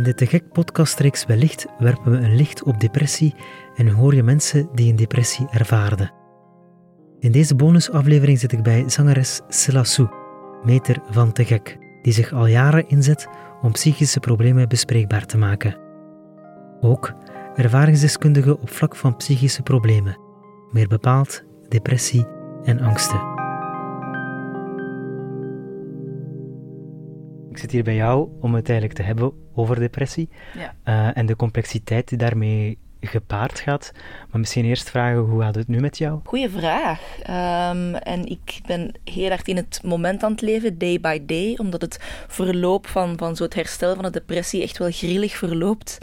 In de Te Gek podcastreeks Wellicht werpen we een licht op depressie en hoor je mensen die een depressie ervaarden. In deze bonusaflevering zit ik bij zangeres Silla Sou, meter van Te Gek, die zich al jaren inzet om psychische problemen bespreekbaar te maken. Ook ervaringsdeskundige op vlak van psychische problemen, meer bepaald depressie en angsten. Zit hier bij jou om het eigenlijk te hebben over depressie Ja. eh, en de complexiteit die daarmee gepaard gaat. Maar misschien eerst vragen, hoe gaat het nu met jou? Goeie vraag. Ehm, en ik ben heel hard in het moment aan het leven, day by day, omdat het verloop van, van zo het herstel van de depressie echt wel grillig verloopt.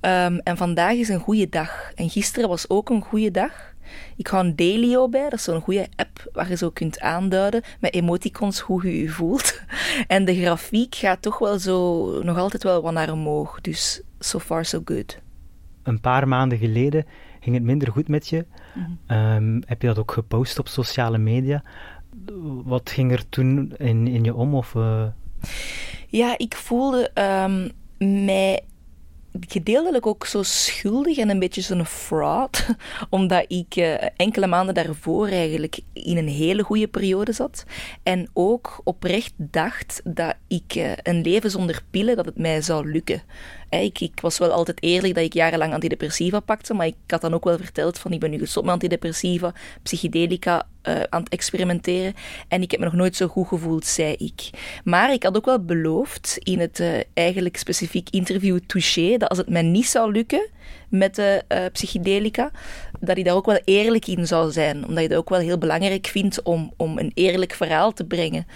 Ehm, en vandaag is een goede dag. En gisteren was ook een goede dag. Ik hou een Dailyo bij, dat is zo'n goede app waar je zo kunt aanduiden met emoticons hoe je je voelt. En de grafiek gaat toch wel zo nog altijd wel wat naar omhoog. Dus so far so good. Een paar maanden geleden ging het minder goed met je. Ehm, heb je dat ook gepost op sociale media? Wat ging er toen in, in je om? Of, eh, Ja, ik voelde ehm, mij gedeeltelijk ook zo schuldig en een beetje zo'n fraud, omdat ik eh, enkele maanden daarvoor eigenlijk in een hele goede periode zat en ook oprecht dacht dat ik eh, een leven zonder pillen, dat het mij zou lukken. Ik, ik was wel altijd eerlijk dat ik jarenlang antidepressiva pakte, maar ik had dan ook wel verteld van ik ben nu gestopt met antidepressiva, psychedelica eh, aan het experimenteren en ik heb me nog nooit zo goed gevoeld, zei ik. Maar ik had ook wel beloofd in het eh, eigenlijk specifiek interview Touché dat als het mij niet zou lukken met de eh, psychedelica, dat ik daar ook wel eerlijk in zou zijn. Omdat je dat ook wel heel belangrijk vindt om, om een eerlijk verhaal te brengen.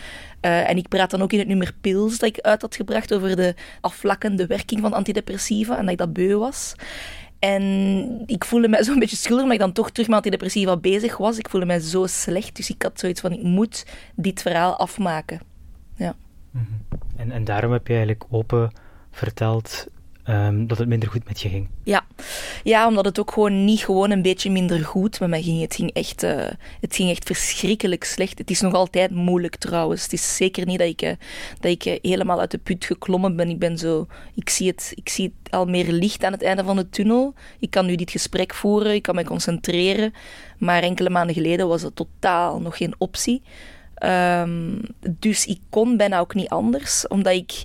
Eh, en ik praat dan ook in het nummer Pils dat ik uit had gebracht over de afvlakkende werking van antidepressiva en dat ik dat beu was. En ik voelde mij zo'n beetje schuldig, omdat ik dan toch terug met antidepressiva bezig was. Ik voelde mij zo slecht, dus ik had zoiets van, ik moet dit verhaal afmaken. Ja. en, en daarom heb je eigenlijk open verteld ehm, dat het minder goed met je ging. Ja. ja, omdat het ook gewoon niet gewoon een beetje minder goed met mij ging. Het ging, echt, eh, het ging echt verschrikkelijk slecht. Het is nog altijd moeilijk trouwens. Het is zeker niet dat ik, eh, dat ik eh, helemaal uit de put geklommen ben. Ik, ben zo, ik, zie het, ik zie al meer licht aan het einde van de tunnel. Ik kan nu dit gesprek voeren, ik kan me concentreren. Maar enkele maanden geleden was het totaal nog geen optie. Ehm, dus ik kon bijna ook niet anders, omdat ik,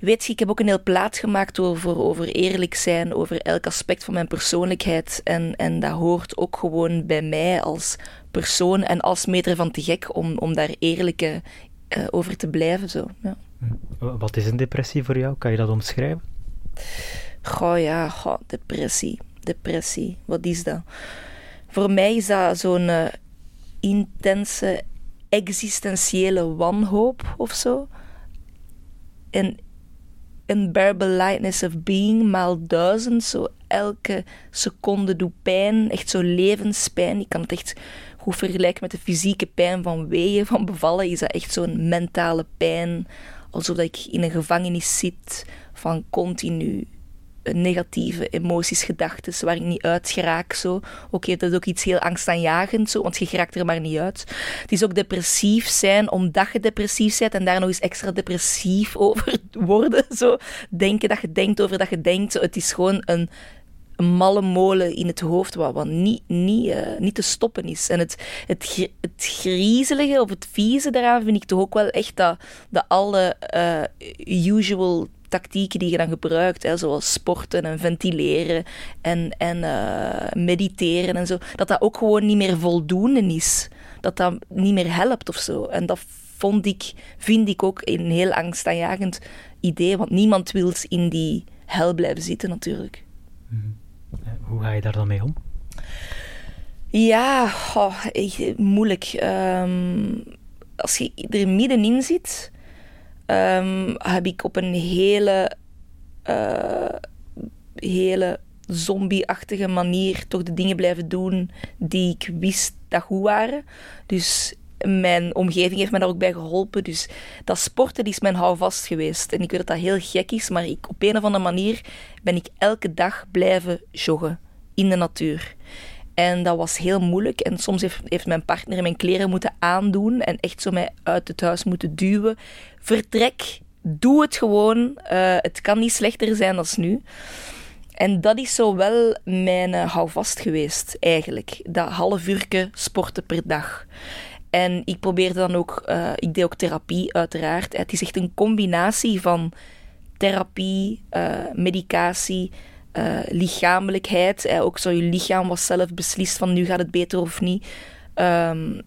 weet je, ik heb ook een heel plaat gemaakt over, over eerlijk zijn, over elk aspect van mijn persoonlijkheid. En, en dat hoort ook gewoon bij mij als persoon en als meter van te gek om, om daar eerlijk eh, over te blijven. Zo. Ja. Wat is een depressie voor jou? Kan je dat omschrijven? Goh ja, goh, depressie. Depressie, wat is dat? Voor mij is dat zo'n eh, intense existentiële wanhoop of zo. En unbearable lightness of being maal duizend. Zo elke seconde doet pijn. Echt zo levenspijn. Ik kan het echt goed vergelijken met de fysieke pijn van weeën, van bevallen. Is dat echt zo'n mentale pijn. Alsof ik in een gevangenis zit van continu negatieve emoties, gedachten, waar ik niet uit geraak. Zo. Oké, dat is ook iets heel angstaanjagend, zo, want je geraakt er maar niet uit. Het is ook depressief zijn, omdat je depressief bent en daar nog eens extra depressief over worden. Zo. Denken dat je denkt over dat je denkt. Het is gewoon een, een malle molen in het hoofd, wat, niet, niet, uh, niet te stoppen is. En het, het, het griezelige of het vieze daaraan vind ik toch ook wel echt dat, dat alle uh, usual tactieken die je dan gebruikt, hè, zoals sporten en ventileren en, en uh, mediteren en zo, dat dat ook gewoon niet meer voldoende is. Dat dat niet meer helpt of zo. En dat vond ik, vind ik ook een heel angstaanjagend idee, want niemand wil in die hel blijven zitten natuurlijk. Mm-hmm. Hoe ga je daar dan mee om? Ja, oh, moeilijk. Um, als je er middenin zit, um, heb ik op een hele, uh, hele zombie-achtige manier toch de dingen blijven doen die ik wist dat goed waren. Dus mijn omgeving heeft me daar ook bij geholpen. Dus dat sporten is mijn houvast geweest. En ik weet dat dat heel gek is, maar ik, op een of andere manier ben ik elke dag blijven joggen in de natuur. En dat was heel moeilijk. En soms heeft, heeft mijn partner mijn kleren moeten aandoen en echt zo mij uit het huis moeten duwen. Vertrek Doe het gewoon. Uh, het kan niet slechter zijn dan nu. En dat is zo wel mijn uh, houvast geweest, eigenlijk. Dat half uurtje sporten per dag. En ik probeerde dan ook, uh, ik deed ook therapie uiteraard. Het is echt een combinatie van therapie, medicatie, uh, lichamelijkheid. ook zo je lichaam was zelf beslist van nu gaat het beter of niet. Um,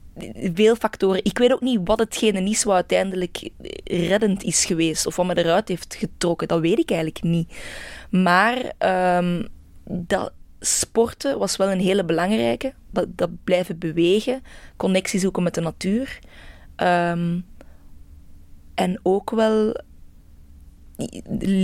veel factoren. Ik weet ook niet wat hetgene is wat uiteindelijk reddend is geweest of wat me eruit heeft getrokken. Dat weet ik eigenlijk niet. Maar um, dat sporten was wel een hele belangrijke. Dat, blijven bewegen, connectie zoeken met de natuur. Um, en ook wel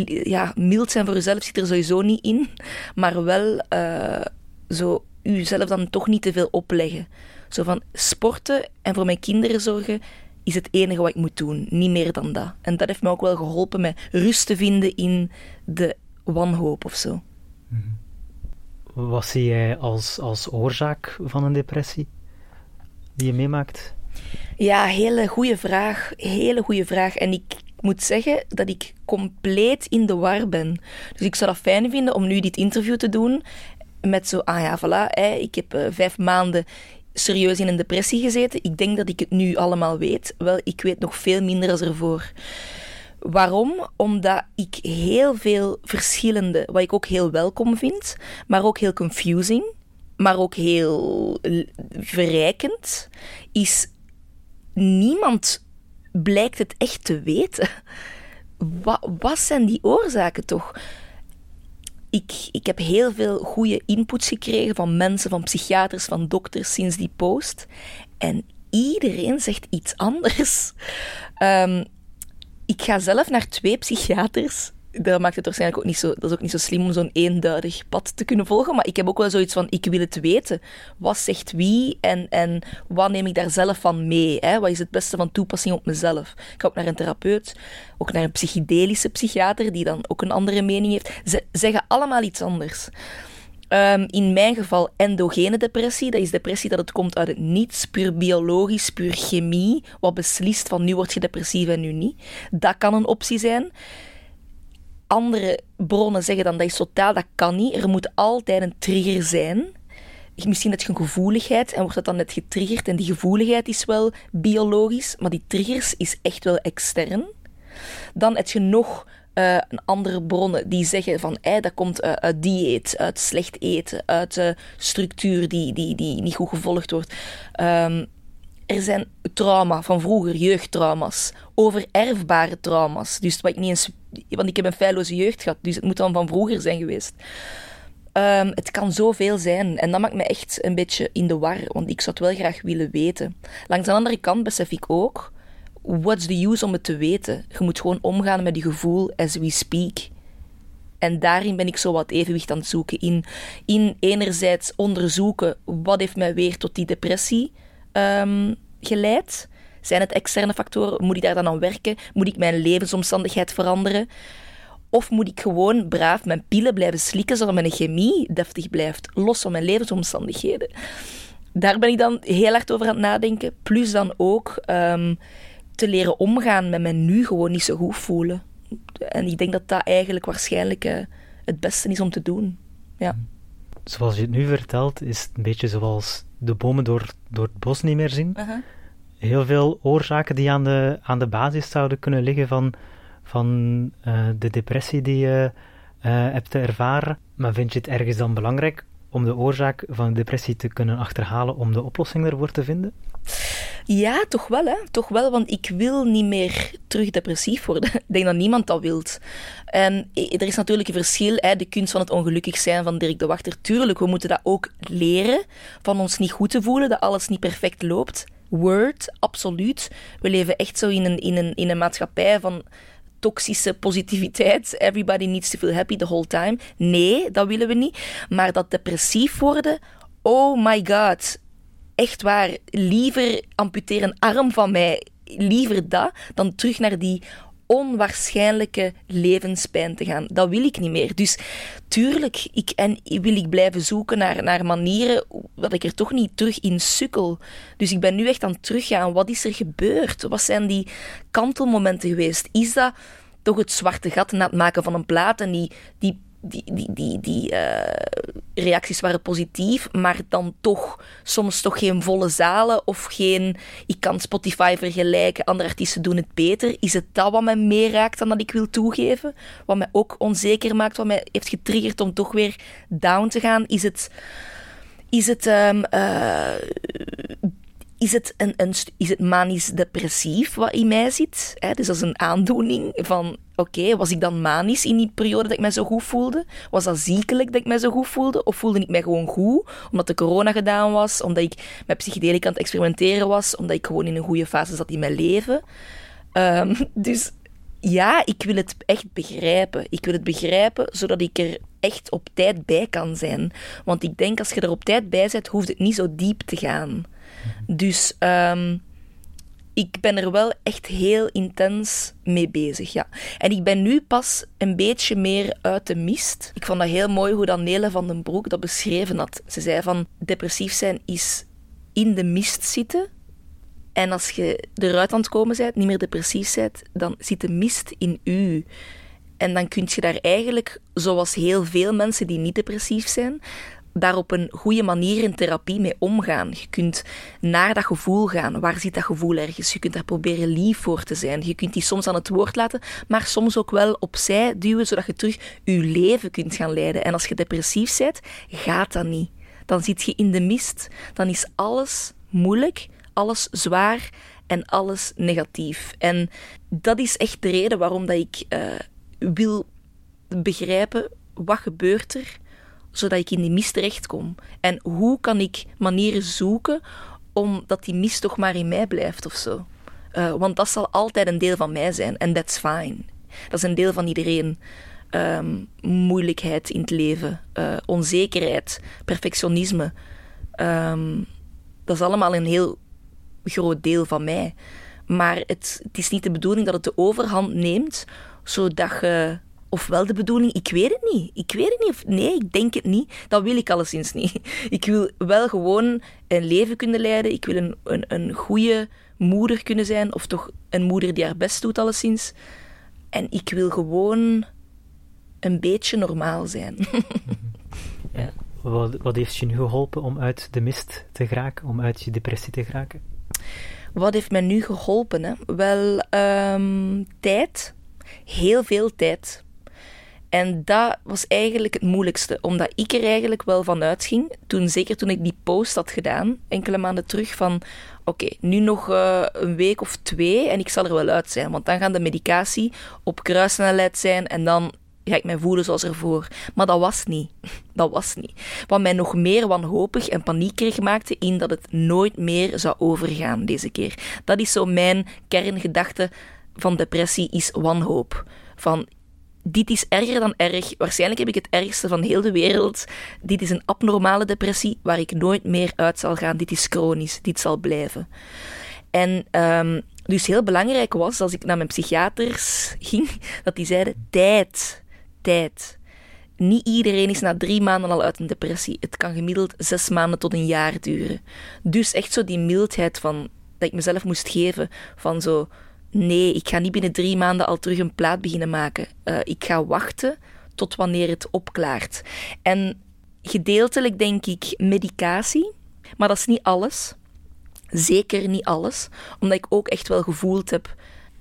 ja, mild zijn voor jezelf zit er sowieso niet in, maar wel uh, zo jezelf dan toch niet te veel opleggen. Zo van sporten en voor mijn kinderen zorgen is het enige wat ik moet doen, niet meer dan dat. En dat heeft me ook wel geholpen met rust te vinden in de wanhoop of zo. Mhm. Wat zie jij als, als oorzaak van een depressie die je meemaakt? Ja, hele goede vraag. Hele goede vraag. En ik moet zeggen dat ik compleet in de war ben. Dus ik zou dat fijn vinden om nu dit interview te doen met zo, ah ja, voilà, ik heb uh, vijf maanden serieus in een depressie gezeten. Ik denk dat ik het nu allemaal weet. Wel, ik weet nog veel minder als ervoor. Waarom? Omdat ik heel veel verschillende, wat ik ook heel welkom vind, maar ook heel confusing, maar ook heel verrijkend, is niemand blijkt het echt te weten. Wat, wat zijn die oorzaken toch? Ik, ik heb heel veel goede inputs gekregen van mensen, van psychiaters, van dokters sinds die post. En iedereen zegt iets anders. Um, ik ga zelf naar twee psychiaters. Dat maakt het waarschijnlijk ook niet zo, dat is ook niet zo slim om zo'n eenduidig pad te kunnen volgen. Maar ik heb ook wel zoiets van: ik wil het weten. Wat zegt wie en, en wat neem ik daar zelf van mee? Hè? Wat is het beste van toepassing op mezelf? Ik ga ook naar een therapeut, ook naar een psychedelische psychiater, die dan ook een andere mening heeft. Ze zeggen allemaal iets anders. Um, in mijn geval endogene depressie. Dat is depressie dat het komt uit het niets, puur biologisch, puur chemie, wat beslist van nu word je depressief en nu niet. Dat kan een optie zijn. Andere bronnen zeggen dan dat is totaal, dat kan niet. Er moet altijd een trigger zijn. Misschien heb je een gevoeligheid en wordt dat dan net getriggerd. En die gevoeligheid is wel biologisch, maar die triggers is echt wel extern. Dan heb je nog uh, andere bronnen die zeggen van hey, dat komt uh, uit dieet, uit slecht eten, uit uh, structuur die, die, die niet goed gevolgd wordt. Um, er zijn trauma van vroeger, jeugdtrauma's, overerfbare trauma's. Dus wat ik niet eens, want ik heb een feilloze jeugd gehad, dus het moet dan van vroeger zijn geweest. Um, het kan zoveel zijn en dat maakt me echt een beetje in de war, want ik zou het wel graag willen weten. Langs de andere kant besef ik ook what's the use om het te weten? Je moet gewoon omgaan met die gevoel as we speak. En daarin ben ik zo wat evenwicht aan het zoeken. In, in enerzijds onderzoeken wat heeft mij weer tot die depressie um, geleid. Zijn het externe factoren? Moet ik daar dan aan werken? Moet ik mijn levensomstandigheid veranderen? Of moet ik gewoon braaf mijn pillen blijven slikken zodat mijn chemie deftig blijft, los van mijn levensomstandigheden? Daar ben ik dan heel hard over aan het nadenken. Plus dan ook um, te leren omgaan met mij nu gewoon niet zo goed voelen. En ik denk dat dat eigenlijk waarschijnlijk uh, het beste is om te doen. Ja. Zoals je het nu vertelt, is het een beetje zoals de bomen door, door het bos niet meer zien. Uh -huh. Heel veel oorzaken die aan de, aan de basis zouden kunnen liggen van, van uh, de depressie die je uh, hebt te ervaren. Maar vind je het ergens dan belangrijk om de oorzaak van de depressie te kunnen achterhalen om de oplossing ervoor te vinden? Ja, toch wel, hè? Toch wel, want ik wil niet meer terug depressief worden. Ik denk dat niemand dat wilt. En er is natuurlijk een verschil, hè? de kunst van het ongelukkig zijn van Dirk de Wachter. Tuurlijk, we moeten dat ook leren, van ons niet goed te voelen, dat alles niet perfect loopt. Word, absoluut. We leven echt zo in een, in een, in een maatschappij van toxische positiviteit. Everybody needs to feel happy the whole time. Nee, dat willen we niet. Maar dat depressief worden, oh my god echt waar, liever amputeer een arm van mij, liever dat, dan terug naar die onwaarschijnlijke levenspijn te gaan. Dat wil ik niet meer. Dus tuurlijk, ik, en wil ik blijven zoeken naar, naar manieren dat ik er toch niet terug in sukkel. Dus ik ben nu echt aan het teruggaan. Wat is er gebeurd? Wat zijn die kantelmomenten geweest? Is dat toch het zwarte gat na het maken van een plaat. En die, die die, die, die, uh, reacties waren positief, maar dan toch soms toch geen volle zalen of geen. Ik kan Spotify vergelijken, andere artiesten doen het beter. Is het dat wat mij meer raakt dan dat ik wil toegeven? Wat mij ook onzeker maakt, wat mij heeft getriggerd om toch weer down te gaan? Is het. Is het um, uh, is het, een, een, is het manisch depressief wat in mij zit? Dus dat is een aandoening van, oké, was ik dan manisch in die periode dat ik mij zo goed voelde? Was dat ziekelijk dat ik mij zo goed voelde? Of voelde ik mij gewoon goed, omdat de corona gedaan was, omdat ik met psychedelica aan het experimenteren was, omdat ik gewoon in een goede fase zat in mijn leven? Um, dus ja, ik wil het echt begrijpen. Ik wil het begrijpen zodat ik er echt op tijd bij kan zijn. Want ik denk als je er op tijd bij bent, hoeft het niet zo diep te gaan. Dus um, ik ben er wel echt heel intens mee bezig, ja. En ik ben nu pas een beetje meer uit de mist. Ik vond dat heel mooi hoe dan Nele van den Broek dat beschreven had. Ze zei van, depressief zijn is in de mist zitten. En als je eruit aan het komen bent, niet meer depressief bent, dan zit de mist in u. En dan kun je daar eigenlijk, zoals heel veel mensen die niet depressief zijn, daar op een goede manier in therapie mee omgaan. Je kunt naar dat gevoel gaan. Waar zit dat gevoel ergens? Je kunt daar proberen lief voor te zijn. Je kunt die soms aan het woord laten, maar soms ook wel opzij duwen, zodat je terug je leven kunt gaan leiden. En als je depressief bent, gaat dat niet. Dan zit je in de mist. Dan is alles moeilijk, alles zwaar en alles negatief. En dat is echt de reden waarom dat ik uh, wil begrijpen wat gebeurt er zodat ik in die mist terechtkom? En hoe kan ik manieren zoeken om dat die mist toch maar in mij blijft of zo? Uh, want dat zal altijd een deel van mij zijn en that's fine. Dat is een deel van iedereen. Um, moeilijkheid in het leven, uh, onzekerheid, perfectionisme. Um, dat is allemaal een heel groot deel van mij. Maar het, het, is niet de bedoeling dat het de overhand neemt, zodat je of wel de bedoeling, ik weet het niet. Ik weet het niet. Of, nee, ik denk het niet. Dat wil ik alleszins niet. Ik wil wel gewoon een leven kunnen leiden. Ik wil een, een, een goede moeder kunnen zijn. Of toch een moeder die haar best doet, alleszins. En ik wil gewoon een beetje normaal zijn. ja. wat, wat heeft je nu geholpen om uit de mist te geraken? Om uit je depressie te geraken? Wat heeft mij nu geholpen? Hè? Wel, um, tijd. Heel veel tijd. En dat was eigenlijk het moeilijkste, omdat ik er eigenlijk wel van uitging, toen, zeker toen ik die post had gedaan, enkele maanden terug, van oké, nu nog uh, een week of twee en ik zal er wel uit zijn, want dan gaan de medicatie op kruissnelheid zijn en dan ga ik mij voelen zoals ervoor. Maar dat was niet. Dat was niet. Wat mij nog meer wanhopig en paniekerig maakte in dat het nooit meer zou overgaan deze keer. Dat is zo mijn kerngedachte van depressie, is wanhoop. Van dit is erger dan erg. Waarschijnlijk heb ik het ergste van heel de wereld. Dit is een abnormale depressie waar ik nooit meer uit zal gaan. Dit is chronisch. Dit zal blijven. En um, dus heel belangrijk was, als ik naar mijn psychiaters ging, dat die zeiden: tijd, tijd. Niet iedereen is na drie maanden al uit een depressie. Het kan gemiddeld zes maanden tot een jaar duren. Dus echt zo die mildheid van, dat ik mezelf moest geven van zo nee, ik ga niet binnen drie maanden al terug een plaat beginnen maken. Uh, ik ga wachten tot wanneer het opklaart. En gedeeltelijk denk ik medicatie, maar dat is niet alles. Zeker niet alles, omdat ik ook echt wel gevoeld heb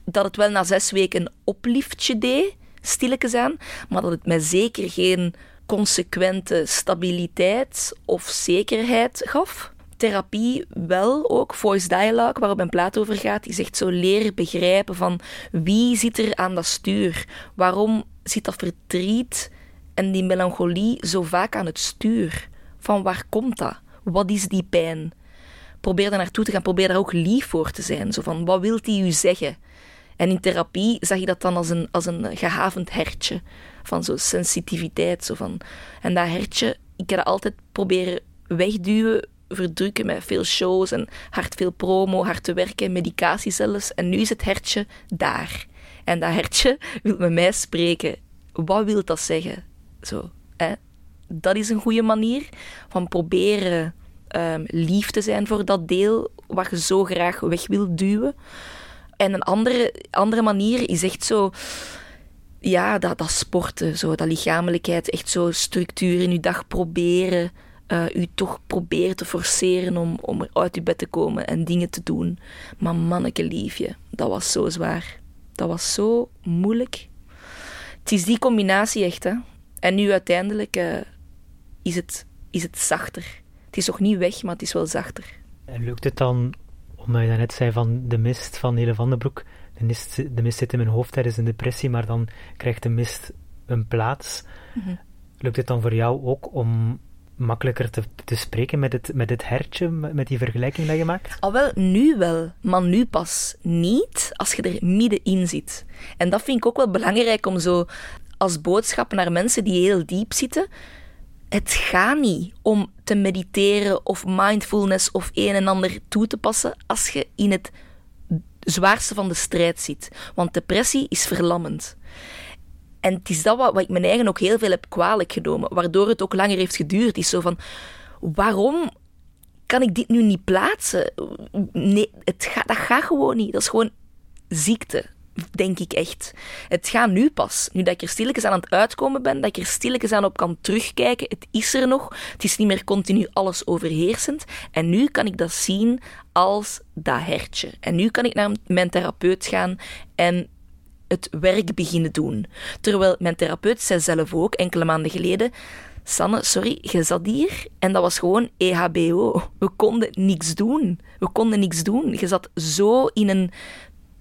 dat het wel na zes weken een opliftje deed, stilletjes aan, maar dat het mij zeker geen consequente stabiliteit of zekerheid gaf therapie wel ook, voice dialogue, waarop een plaat over gaat, die zegt zo leren begrijpen van wie zit er aan dat stuur? Waarom zit dat verdriet en die melancholie zo vaak aan het stuur? Van waar komt dat? Wat is die pijn? Probeer daar naartoe te gaan, probeer daar ook lief voor te zijn. Zo van, wat wil die u zeggen? En in therapie zag je dat dan als een, als een gehavend hertje. Van zo'n sensitiviteit. Zo van. En dat hertje, ik heb dat altijd proberen wegduwen verdrukken met veel shows en hard veel promo, hard te werken, medicatie zelfs. En nu is het hertje daar. En dat hertje wil met mij spreken. Wat wil dat zeggen? Zo, hè? Dat is een goede manier van proberen um, lief te zijn voor dat deel wat je zo graag weg wil duwen. En een andere, andere manier is echt zo ja, dat, dat sporten, zo, dat lichamelijkheid, echt zo structuur in je dag proberen, uh, u toch proberen te forceren om, om uit je bed te komen en dingen te doen. Maar manneke liefje, dat was zo zwaar. Dat was zo moeilijk. Het is die combinatie echt, hè. En nu uiteindelijk uh, is, het, is het zachter. Het is nog niet weg, maar het is wel zachter. En lukt het dan, omdat je net zei van de mist van Hele van den Broek, de mist, de mist zit in mijn hoofd tijdens een depressie, maar dan krijgt de mist een plaats. Mm Lukt het dan voor jou ook om makkelijker te, te spreken met het, met het hertje, met die vergelijking dat je maakt? Al wel, nu wel, maar nu pas niet als je er middenin zit. En dat vind ik ook wel belangrijk om zo als boodschap naar mensen die heel diep zitten. Het gaat niet om te mediteren of mindfulness of een en ander toe te passen als je in het zwaarste van de strijd zit. Want depressie is verlammend. En het is dat wat, ik mijn eigen ook heel veel heb kwalijk genomen, waardoor het ook langer heeft geduurd. Is zo van, waarom kan ik dit nu niet plaatsen? Nee, het dat gaat gewoon niet. Dat is gewoon ziekte, denk ik echt. Het gaat nu pas. Nu dat ik er stilletjes aan het uitkomen ben, dat ik er stilletjes aan op kan terugkijken. Het is er nog. Het is niet meer continu alles overheersend. En nu kan ik dat zien als dat hertje. En nu kan ik naar mijn therapeut gaan en het werk beginnen doen. Terwijl mijn therapeut zei zelf ook, enkele maanden geleden... Sanne, sorry, je zat hier en dat was gewoon EHBO. We konden niks doen. We konden niks doen. Je zat zo in een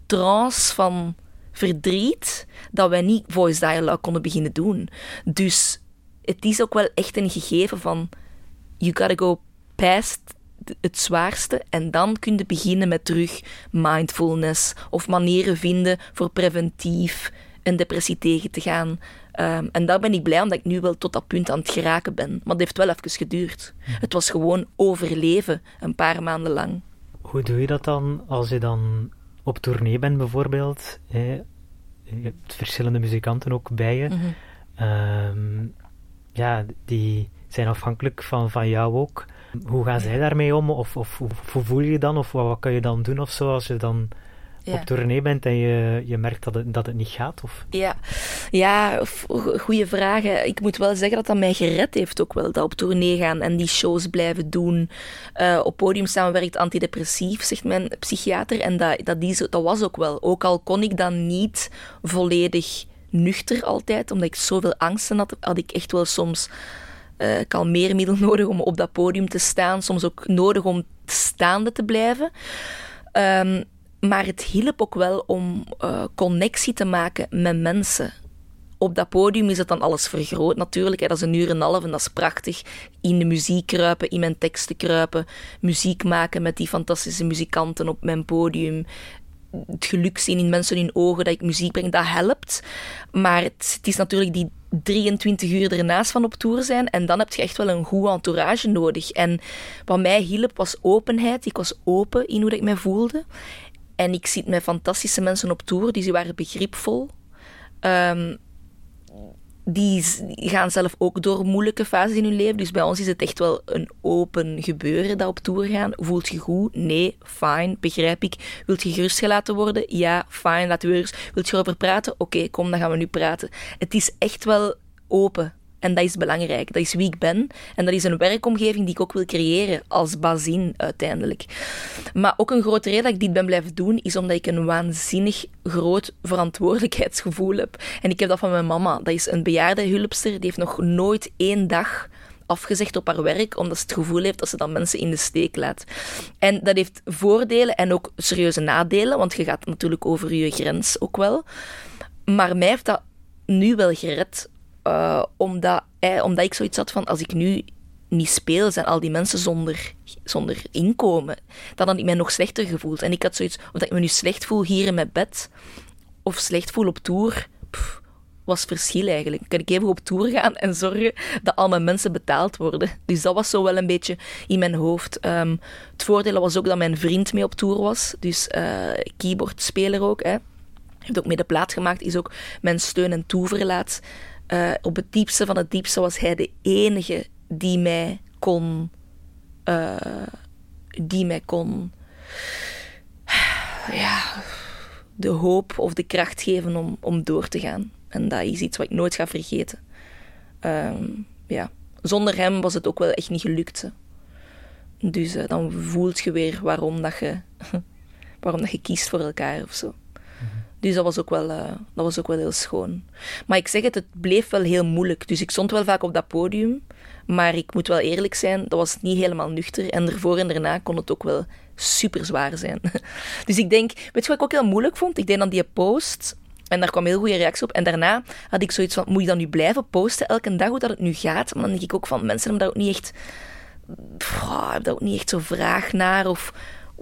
trance van verdriet dat wij niet voice dialogue konden beginnen doen. Dus het is ook wel echt een gegeven van you gotta go past het zwaarste en dan kun je beginnen met terug mindfulness of manieren vinden voor preventief een depressie tegen te gaan. Um, en daar ben ik blij omdat ik nu wel tot dat punt aan het geraken ben. Maar het heeft wel even geduurd. Het was gewoon overleven, een paar maanden lang. Hoe doe je dat dan als je dan op tournee bent bijvoorbeeld? Hè? Je hebt verschillende muzikanten ook bij je. Mhm. Ehm, ja, die zijn afhankelijk van, van jou ook. Hoe gaan zij daarmee om? Of, of hoe voel je je dan? Of wat, wat kan je dan doen of zo als je dan op tournee bent en je, je merkt dat het, dat het niet gaat? Of? Ja, ja goede vragen. Ik moet wel zeggen dat dat mij gered heeft ook wel, dat op tournee gaan en die shows blijven doen. Uh, op podium staan werkt antidepressief, zegt mijn psychiater. En dat, dat, die, dat was ook wel. Ook al kon ik dan niet volledig nuchter altijd, omdat ik zoveel angsten had, had ik echt wel soms uh, ik al meer middel nodig om op dat podium te staan. Soms ook nodig om staande te blijven. Um, maar het hielp ook wel om uh, connectie te maken met mensen. Op dat podium is het dan alles vergroot natuurlijk. Hè. Dat is een uur en een half en dat is prachtig. In de muziek kruipen, in mijn teksten kruipen. Muziek maken met die fantastische muzikanten op mijn podium het geluk zien in mensen hun ogen dat ik muziek breng, dat helpt. Maar het, is natuurlijk die 23 uur ernaast van op tour zijn en dan heb je echt wel een goede entourage nodig. En wat mij hielp was openheid. Ik was open in hoe ik mij voelde. En ik zit met fantastische mensen op tour, die waren begripvol. Um, die gaan zelf ook door moeilijke fases in hun leven. Dus bij ons is het echt wel een open gebeuren dat op tour gaan. Voelt je goed? Nee, fijn, begrijp ik. Wilt je gerustgelaten worden? Ja, fijn, laten we eens. Wilt je erover praten? Oké, kom, dan gaan we nu praten. Het is echt wel open. En dat is belangrijk. Dat is wie ik ben. En dat is een werkomgeving die ik ook wil creëren als bazin uiteindelijk. Maar ook een grote reden dat ik dit ben blijven doen, is omdat ik een waanzinnig groot verantwoordelijkheidsgevoel heb. En ik heb dat van mijn mama. Dat is een bejaarde hulpster. Die heeft nog nooit één dag afgezegd op haar werk, omdat ze het gevoel heeft dat ze dan mensen in de steek laat. En dat heeft voordelen en ook serieuze nadelen, want je gaat natuurlijk over je grens ook wel. Maar mij heeft dat nu wel gered, uh, omdat, eh, omdat ik zoiets had van, als ik nu niet speel, zijn al die mensen zonder, zonder inkomen. Dan had ik mij nog slechter gevoeld. En ik had zoiets, omdat ik me nu slecht voel hier in mijn bed, of slecht voel op tour, was verschil eigenlijk. Kan ik even op tour gaan en zorgen dat al mijn mensen betaald worden. Dus dat was zo wel een beetje in mijn hoofd. Um, het voordeel was ook dat mijn vriend mee op tour was. Dus uh, keyboardspeler ook. Hè. Heeft ook mee de plaat gemaakt. Is ook mijn steun en toeverlaat. Uh, op het diepste van het diepste was hij de enige die mij kon. Uh, die mij kon. Ja, de hoop of de kracht geven om, om door te gaan. En dat is iets wat ik nooit ga vergeten. Ehm, ja. Zonder hem was het ook wel echt niet gelukt. Dus uh, dan voelt je weer waarom dat je, waarom dat je kiest voor elkaar of zo. Dus dat was, ook wel, uh, dat was ook wel heel schoon. Maar ik zeg het, het bleef wel heel moeilijk. Dus ik stond wel vaak op dat podium. Maar ik moet wel eerlijk zijn, dat was niet helemaal nuchter. En ervoor en daarna kon het ook wel super zwaar zijn. dus ik denk, weet je wat ik ook heel moeilijk vond? Ik deed dan die post. En daar kwam heel goede reactie op. En daarna had ik zoiets van, moet je dan nu blijven posten elke dag hoe dat het nu gaat? Maar dan denk ik ook van, mensen hebben daar ook niet echt... Pff, hebben ook niet echt zo vraag naar. Of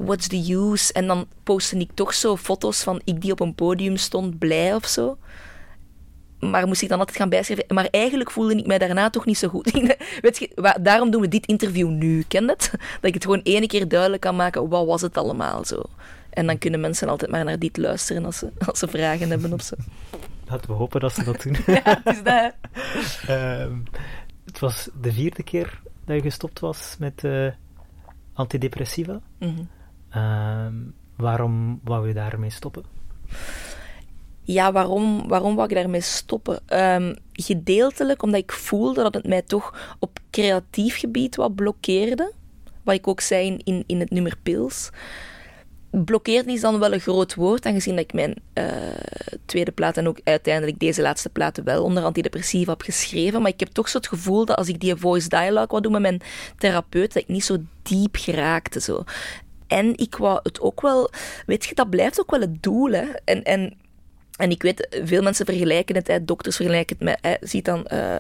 what's the use? En dan postte ik toch zo foto's van ik die op een podium stond, blij of zo. Maar moest ik dan altijd gaan bijschrijven. Maar eigenlijk voelde ik mij daarna toch niet zo goed. Weet je, daarom doen we dit interview nu, ken het? Dat ik het gewoon ene keer duidelijk kan maken, wat was het allemaal zo? En dan kunnen mensen altijd maar naar dit luisteren als ze, als ze vragen hebben of zo. Laten we hopen dat ze dat doen. ja, het is dat. Ehm, het was de vierde keer dat je gestopt was met uh, antidepressiva. Mm waarom wou je daarmee stoppen? Ja, waarom, waarom wou ik daarmee stoppen? Um, gedeeltelijk omdat ik voelde dat het mij toch op creatief gebied wat blokkeerde. Wat ik ook zei in, in het nummer Pils. Blokkeerde is dan wel een groot woord, aangezien dat ik mijn uh, tweede plaat en ook uiteindelijk deze laatste platen wel onder antidepressiva heb geschreven. Maar ik heb toch zo het gevoel dat als ik die voice dialogue wou doen met mijn therapeut, dat ik niet zo diep geraakte. Zo. En ik wou het ook wel, weet je, dat blijft ook wel het doel. Hè? En, en, en ik weet, veel mensen vergelijken het, hè, dokters vergelijken het met, hè, ziet dan uh,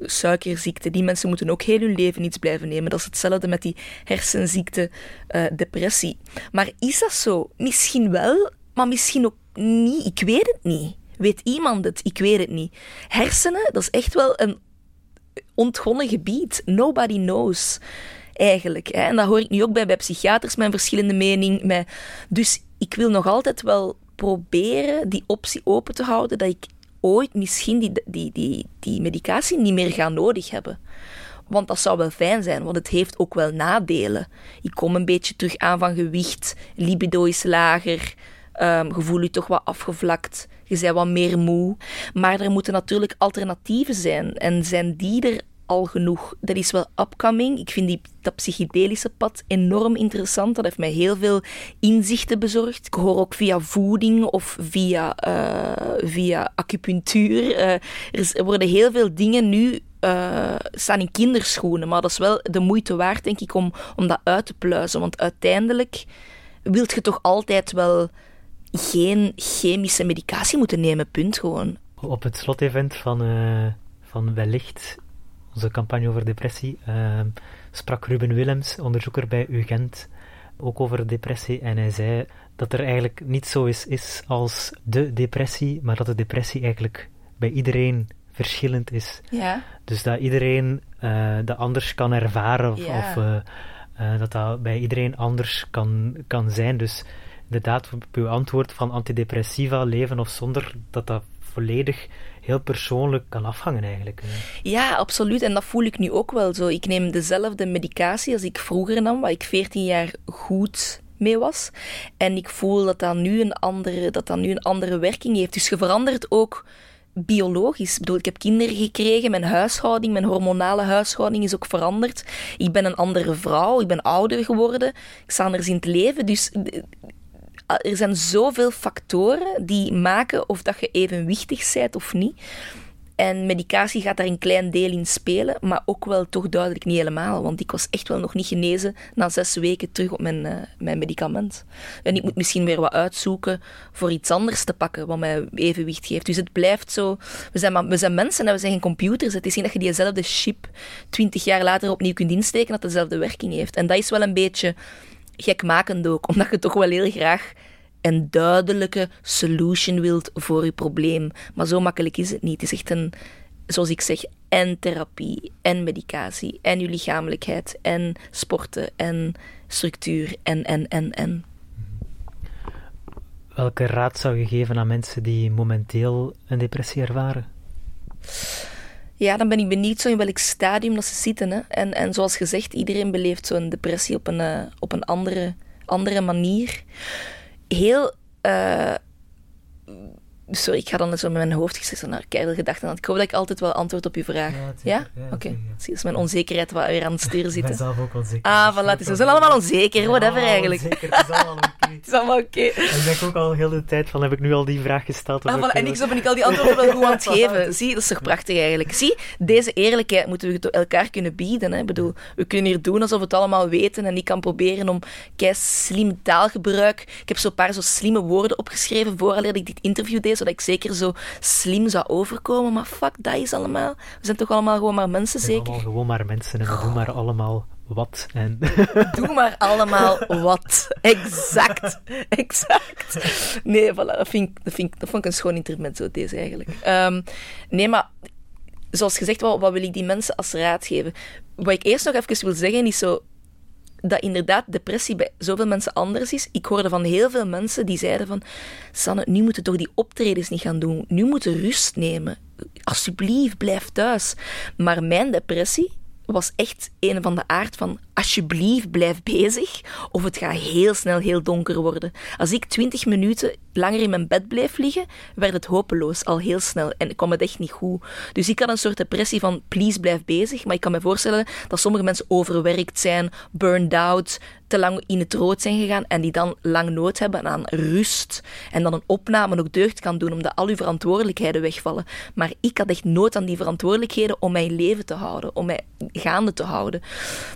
suikerziekte. Die mensen moeten ook heel hun leven iets blijven nemen. Dat is hetzelfde met die hersenziekte, uh, depressie. Maar is dat zo? Misschien wel, maar misschien ook niet. Ik weet het niet. Weet iemand het? Ik weet het niet. Hersenen, dat is echt wel een ontgonnen gebied. Nobody knows eigenlijk. Hè. En dat hoor ik nu ook bij, bij psychiaters, mijn verschillende mening. Met... Dus ik wil nog altijd wel proberen die optie open te houden dat ik ooit misschien die, die, die, die medicatie niet meer ga nodig hebben. Want dat zou wel fijn zijn, want het heeft ook wel nadelen. Ik kom een beetje terug aan van gewicht, libido is lager, um, gevoel je toch wat afgevlakt, je bent wat meer moe. Maar er moeten natuurlijk alternatieven zijn. En zijn die er al genoeg. Dat is wel upcoming. Ik vind die, dat psychedelische pad enorm interessant. Dat heeft mij heel veel inzichten bezorgd. Ik hoor ook via voeding of via, uh, via acupunctuur. Uh, er, worden heel veel dingen nu uh, staan in kinderschoenen. Maar dat is wel de moeite waard, denk ik, om, om dat uit te pluizen. Want uiteindelijk wilt je toch altijd wel geen chemische medicatie moeten nemen, punt gewoon. Op het slotevent van, van Wellicht onze campagne over depressie, uh, sprak Ruben Willems, onderzoeker bij UGent, ook over depressie. En hij zei dat er eigenlijk niet zo is, is als de depressie, maar dat de depressie eigenlijk bij iedereen verschillend is. Ja. Dus dat iedereen uh, dat anders kan ervaren, of, of uh, dat dat bij iedereen anders kan, kan zijn. Dus inderdaad, op uw antwoord van antidepressiva, leven of zonder, dat dat volledig heel persoonlijk kan afhangen eigenlijk. Ja, absoluut. En dat voel ik nu ook wel zo. Ik neem dezelfde medicatie als ik vroeger nam, waar ik 14 jaar goed mee was. En ik voel dat dat nu een andere, dat dat nu een andere werking heeft. Dus je verandert ook biologisch. Ik bedoel, ik heb kinderen gekregen, mijn huishouding, mijn hormonale huishouding is ook veranderd. Ik ben een andere vrouw, ik ben ouder geworden, ik sta anders in het leven. Dus er zijn zoveel factoren die maken of dat je evenwichtig bent of niet. En medicatie gaat daar een klein deel in spelen, maar ook wel toch duidelijk niet helemaal. Want ik was echt wel nog niet genezen na zes weken terug op mijn, uh, mijn medicament. En ik moet misschien weer wat uitzoeken voor iets anders te pakken wat mij evenwicht geeft. Dus het blijft zo. We zijn, we zijn mensen en we zijn geen computers. Het is niet dat je diezelfde chip twintig jaar later opnieuw kunt insteken dat dezelfde werking heeft. En dat is wel een beetje gekmakend ook, omdat je toch wel heel graag een duidelijke solution wilt voor je probleem. Maar zo makkelijk is het niet. Het is echt een, zoals ik zeg, en therapie, en medicatie, en je lichamelijkheid, en sporten, en structuur, en, en, en, en. Welke raad zou je geven aan mensen die momenteel een depressie ervaren? Ja, dan ben ik benieuwd zo in welk stadium dat ze zitten. Hè. En, en zoals gezegd, iedereen beleeft zo'n depressie op een, uh, op een andere, andere manier. Heel uh, sorry, ik ga dan zo met mijn hoofd gisteren naar keihard gedachten aan. Ik hoop dat ik altijd wel antwoord op uw vraag. Ja? Oké. Zie, dat is mijn onzekerheid waar weer aan het sturen zitten. Ik ben zelf ook onzeker. Ah, voilà. Dus we zijn allemaal onzeker, whatever eigenlijk. Onzeker, het is allemaal oké. het is allemaal oké. En ik denk ook al heel de tijd van, heb ik nu al die vraag gesteld? Ah, voilà. En ik zo ben ik al die antwoorden wel goed aan het geven. Zie, dat is toch prachtig eigenlijk. Zie, deze eerlijkheid moeten we elkaar kunnen bieden. Hè. Ik bedoel, we kunnen hier doen alsof we het allemaal weten en ik kan proberen om kei slim taalgebruik. Ik heb zo'n paar zo slimme woorden opgeschreven vooraleer ik dit interview deed, zodat ik zeker zo slim zou overkomen. Maar fuck, dat is allemaal. We zijn toch allemaal gewoon maar mensen, zeker? Allemaal gewoon maar mensen en we doen maar allemaal wat. En... Doe maar allemaal wat. Exact. Exact. Nee, voilà, dat, vind ik, dat, vind ik, dat vond ik een schoon intermezzo, deze eigenlijk. Um, nee, maar zoals gezegd, wat, wat wil ik die mensen als raad geven? Wat ik eerst nog even wil zeggen is zo dat inderdaad depressie bij zoveel mensen anders is. Ik hoorde van heel veel mensen die zeiden van... Sanne, nu moeten toch die optredens niet gaan doen. Nu moeten rust nemen. Alsjeblieft, blijf thuis. Maar mijn depressie was echt een van de aard van alsjeblieft blijf bezig of het gaat heel snel heel donker worden. Als ik twintig minuten langer in mijn bed bleef liggen, werd het hopeloos al heel snel en kwam het echt niet goed. Dus ik had een soort depressie van please blijf bezig, maar ik kan me voorstellen dat sommige mensen overwerkt zijn, burned out, te lang in het rood zijn gegaan en die dan lang nood hebben aan rust en dan een opname ook deugd kan doen omdat al uw verantwoordelijkheden wegvallen. Maar ik had echt nood aan die verantwoordelijkheden om mijn leven te houden, om mij gaande te houden.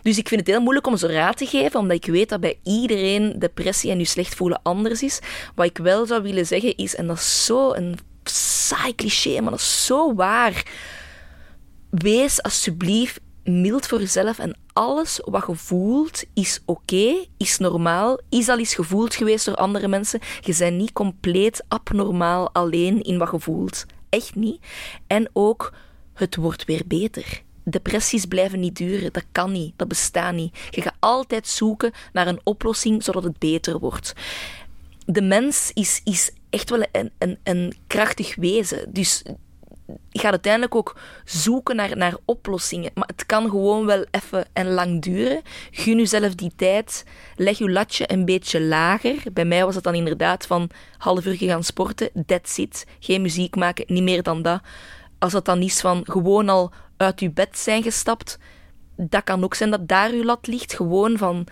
Dus ik vind het heel moeilijk om zo raad te geven, omdat ik weet dat bij iedereen depressie en je slecht voelen anders is. Wat ik wel zou willen zeggen is, en dat is zo een saai cliché, maar dat is zo waar. Wees alsjeblieft mild voor jezelf en alles wat je voelt is oké, is normaal, is al eens gevoeld geweest door andere mensen. Je bent niet compleet abnormaal alleen in wat je voelt. Echt niet. En ook, het wordt weer beter. Depressies blijven niet duren, dat kan niet, dat bestaat niet. Je gaat altijd zoeken naar een oplossing zodat het beter wordt. De mens is, is echt wel een, een, een krachtig wezen. Dus gaat uiteindelijk ook zoeken naar, naar oplossingen. Maar het kan gewoon wel even en lang duren. Gun jezelf die tijd. Leg je latje een beetje lager. Bij mij was het dan inderdaad van half uur gaan sporten. That's it. Geen muziek maken, niet meer dan dat. Als dat dan is van gewoon al uit je bed zijn gestapt. Dat kan ook zijn dat daar je lat ligt. Gewoon van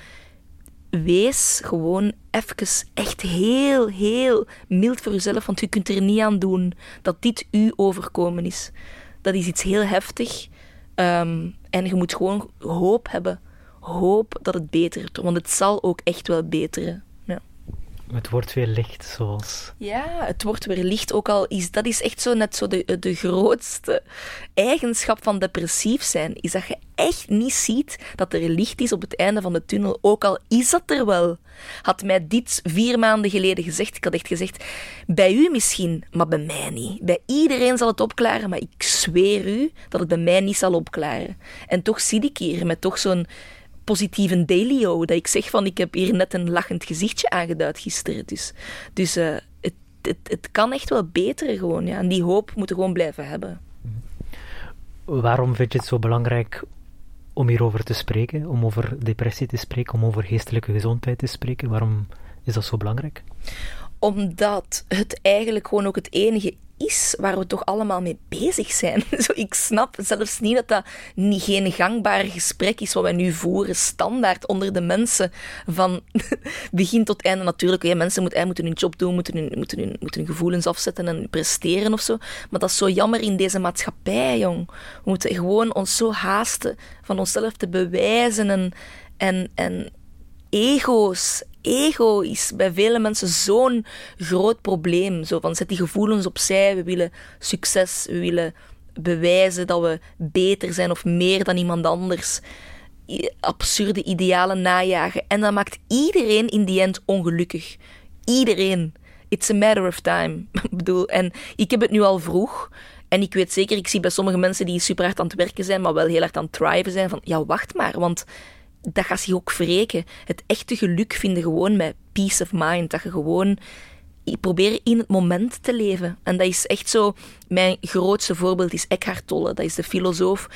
wees gewoon even echt heel, heel mild voor jezelf, want je kunt er niet aan doen dat dit u overkomen is. Dat is iets heel heftig. Ehm, en je moet gewoon hoop hebben. Hoop dat het betert, want het zal ook echt wel beteren. Het wordt weer licht, zoals. Ja, het wordt weer licht. Ook al is dat is echt zo net zo de, de grootste eigenschap van depressief zijn. Is dat je echt niet ziet dat er licht is op het einde van de tunnel. Ook al is dat er wel. Had mij dit vier maanden geleden gezegd. Ik had echt gezegd, bij u misschien, maar bij mij niet. Bij iedereen zal het opklaren, maar ik zweer u dat het bij mij niet zal opklaren. En toch zie ik hier met toch zo'n positieve dailyo. Dat ik zeg van, ik heb hier net een lachend gezichtje aangeduid gisteren. Dus, dus uh, het, het, het kan echt wel beter gewoon. Ja. En die hoop moeten we gewoon blijven hebben. Waarom vind je het zo belangrijk om hierover te spreken? Om over depressie te spreken, om over geestelijke gezondheid te spreken? Waarom is dat zo belangrijk? Omdat het eigenlijk gewoon ook het enige waar we toch allemaal mee bezig zijn. Zo, ik snap zelfs niet dat dat niet geen gangbaar gesprek is wat wij nu voeren, standaard onder de mensen, van begin tot einde. Natuurlijk, ja, mensen moeten, moeten hun job doen, moeten hun, moeten, hun, moeten hun gevoelens afzetten en presteren of zo. Maar dat is zo jammer in deze maatschappij, jong. We moeten gewoon ons zo haasten van onszelf te bewijzen en, en, en ego's ego is bij vele mensen zo'n groot probleem. Zo van, zet die gevoelens opzij, we willen succes, we willen bewijzen dat we beter zijn of meer dan iemand anders. Absurde idealen najagen. En dat maakt iedereen in die end ongelukkig. Iedereen. It's a matter of time. ik bedoel, en ik heb het nu al vroeg. En ik weet zeker, ik zie bij sommige mensen die super hard aan het werken zijn, maar wel heel hard aan het thriven zijn, van ja, wacht maar, want dat gaat zich ook wreken. Het echte geluk vinden gewoon met peace of mind. Dat je gewoon probeert in het moment te leven. En dat is echt zo... Mijn grootste voorbeeld is Eckhart Tolle. Dat is de filosoof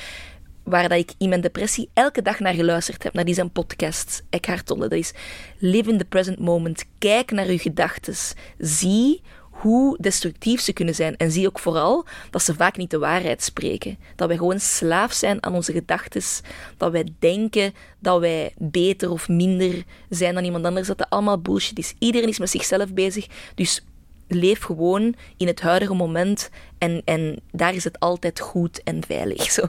waar dat ik in mijn depressie elke dag naar geluisterd heb, naar die zijn podcast, Eckhart Tolle. Dat is live in the present moment. Kijk naar je gedachten. Zie hoe destructief ze kunnen zijn. En zie ook vooral dat ze vaak niet de waarheid spreken. Dat wij gewoon slaaf zijn aan onze gedachten. Dat wij denken dat wij beter of minder zijn dan iemand anders. Dat dat allemaal bullshit is. Iedereen is met zichzelf bezig. Dus leef gewoon in het huidige moment en, en daar is het altijd goed en veilig. Zo.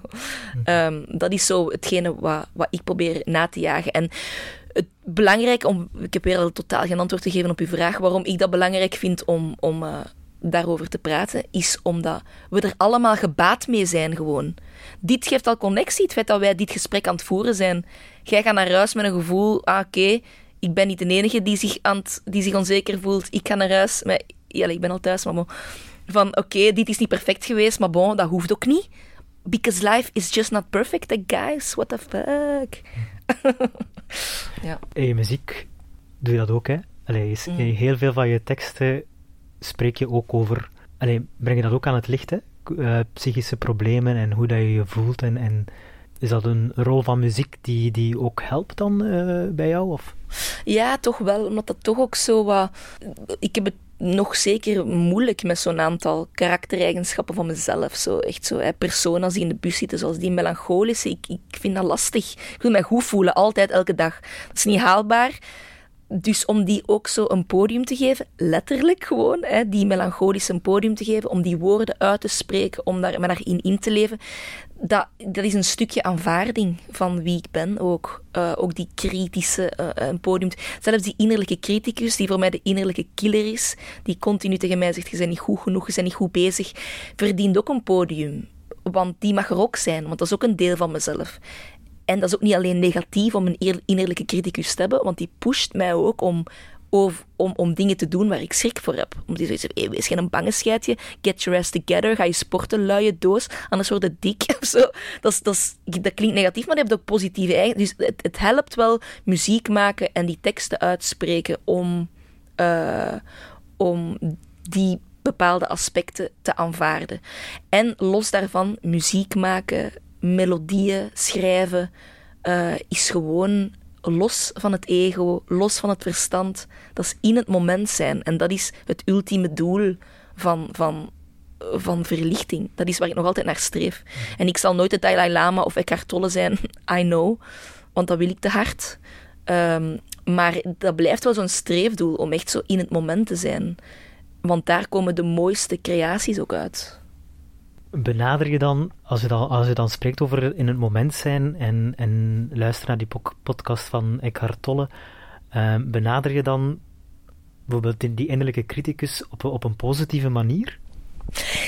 Ehm, dat is zo hetgene wat, wat ik probeer na te jagen. En het belangrijk, om, ik heb weer al totaal geen antwoord te geven op uw vraag, waarom ik dat belangrijk vind om, om uh, daarover te praten, is omdat we er allemaal gebaat mee zijn gewoon. Dit geeft al connectie, het feit dat wij dit gesprek aan het voeren zijn. Jij gaat naar huis met een gevoel, ah oké, ik ben niet de enige die zich, die zich onzeker voelt. Ik ga naar huis, maar ja, ik ben al thuis, maar van oké, dit is niet perfect geweest, maar bon, dat hoeft ook niet. Because life is just not perfect, guys. What the fuck? ja. In je muziek doe je dat ook, hè? Allee, in mm. heel veel van je teksten spreek je ook over... Allee, breng je dat ook aan het licht, hè? Uh, psychische problemen en hoe dat je je voelt. En, en is dat een rol van muziek die, die ook helpt dan uh, bij jou? Of? Ja, toch wel. Omdat dat toch ook zo wat... Ik heb het nog zeker moeilijk met zo'n aantal karaktereigenschappen van mezelf. Zo, echt zo, hè, persona's die in de bus zitten, zoals die melancholische. Ik, ik vind dat lastig. Ik wil mij goed voelen, altijd, elke dag. Dat is niet haalbaar. Dus om die ook zo een podium te geven, letterlijk gewoon, hè, die melancholische een podium te geven, om die woorden uit te spreken, om daar, me daarin in te leven, dat, dat is een stukje aanvaarding van wie ik ben ook. Uh, ook die kritische uh, podium. Zelfs die innerlijke criticus, die voor mij de innerlijke killer is, die continu tegen mij zegt, je bent niet goed genoeg, je bent niet goed bezig, verdient ook een podium. Want die mag er ook zijn, want dat is ook een deel van mezelf. En dat is ook niet alleen negatief om een innerlijke criticus te hebben, want die pusht mij ook om, om, om dingen te doen waar ik schrik voor heb. Om die zoiets hey, wees geen bange scheidje, get your ass together, ga je sporten, luie doos, anders word je dik of zo. Dat, dat, dat klinkt negatief, maar dat heeft ook positieve. Dus het, helpt wel muziek maken en die teksten uitspreken om, uh, om die bepaalde aspecten te aanvaarden. En los daarvan, muziek maken, melodieën schrijven, uh, is gewoon los van het ego, los van het verstand. Dat is in het moment zijn. En dat is het ultieme doel van, van, van verlichting. Dat is waar ik nog altijd naar streef. En ik zal nooit de Dalai Lama of Eckhart Tolle zijn, I know. Want dat wil ik te hard. Um, maar dat blijft wel zo'n streefdoel om echt zo in het moment te zijn. Want daar komen de mooiste creaties ook uit benader je dan, als je dan, als je dan spreekt over in het moment zijn en, en luister naar die podcast van Eckhart Tolle, uh, benader je dan bijvoorbeeld die, innerlijke criticus op, op een positieve manier?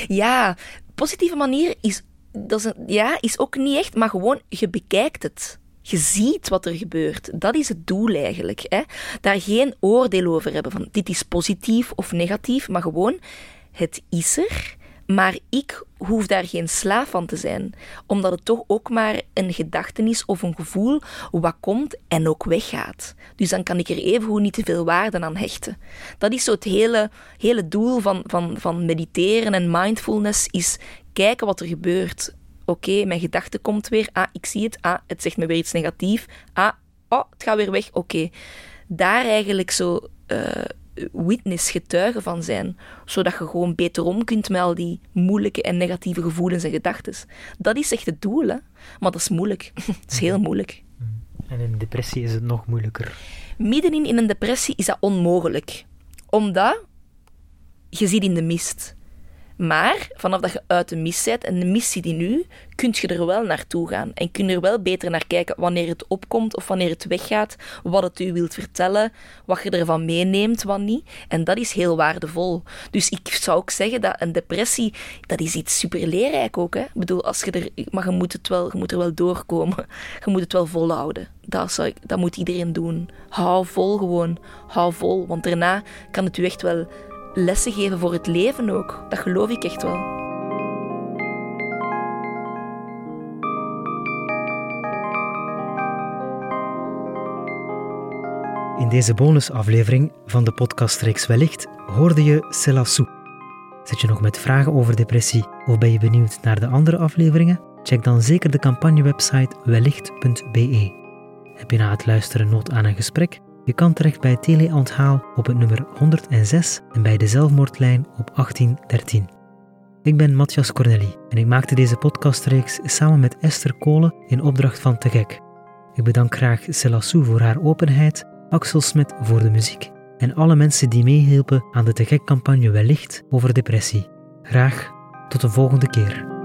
Ja, positieve manier is, dat is, ja, is ook niet echt, maar gewoon je bekijkt het. Je ziet wat er gebeurt. Dat is het doel eigenlijk. Hè? Daar geen oordeel over hebben van dit is positief of negatief, maar gewoon het is er maar ik hoef daar geen slaaf van te zijn, omdat het toch ook maar een gedachtenis of een gevoel wat komt en ook weggaat. Dus dan kan ik er even niet te veel waarde aan hechten. Dat is zo het hele, hele doel van, van, van mediteren en mindfulness, is kijken wat er gebeurt. Oké, mijn gedachte komt weer. Ah, ik zie het. Ah, het zegt me weer iets negatiefs. Ah, oh, het gaat weer weg. Oké. Daar eigenlijk zo uh, witness, getuige van zijn, zodat je gewoon beter om kunt met al die moeilijke en negatieve gevoelens en gedachten. Dat is echt het doel, hè? maar dat is moeilijk. Het is heel mhm. moeilijk. Mhm. En in een depressie is het nog moeilijker. Middenin in een depressie is dat onmogelijk, omdat je zit in de mist. Maar vanaf dat je uit de mist bent en de zit in nu, kun je er wel naartoe gaan. En kun je er wel beter naar kijken wanneer het opkomt of wanneer het weggaat, wat het u wilt vertellen, wat je ervan meeneemt, wat niet. En dat is heel waardevol. Dus ik zou ook zeggen dat een depressie, dat is iets super leerrijk ook. Hè? Ik bedoel, als je er, maar je moet, het wel, je moet er wel doorkomen. Je moet het wel volhouden. Dat, zou ik, dat moet iedereen doen. Hou vol gewoon. Hou vol. Want daarna kan het u echt wel lessen geven voor het leven ook. Dat geloof ik echt wel. In deze bonusaflevering van de podcastreeks Wellicht hoorde je Selassou. Zit je nog met vragen over depressie of ben je benieuwd naar de andere afleveringen? Check dan zeker de campagnewebsite wellicht.be. Heb je na het luisteren nood aan een gesprek? Je kan terecht bij Teleonthaal op het nummer 106 en bij de zelfmoordlijn op 1813. Ik ben Matthias Corneli en ik maakte deze podcastreeks samen met Esther Kolen in opdracht van Te Gek. Ik bedank graag Selassou voor haar openheid, Axel Smit voor de muziek en alle mensen die meehielpen aan de Te Gek-campagne Wellicht over depressie. Graag tot de volgende keer.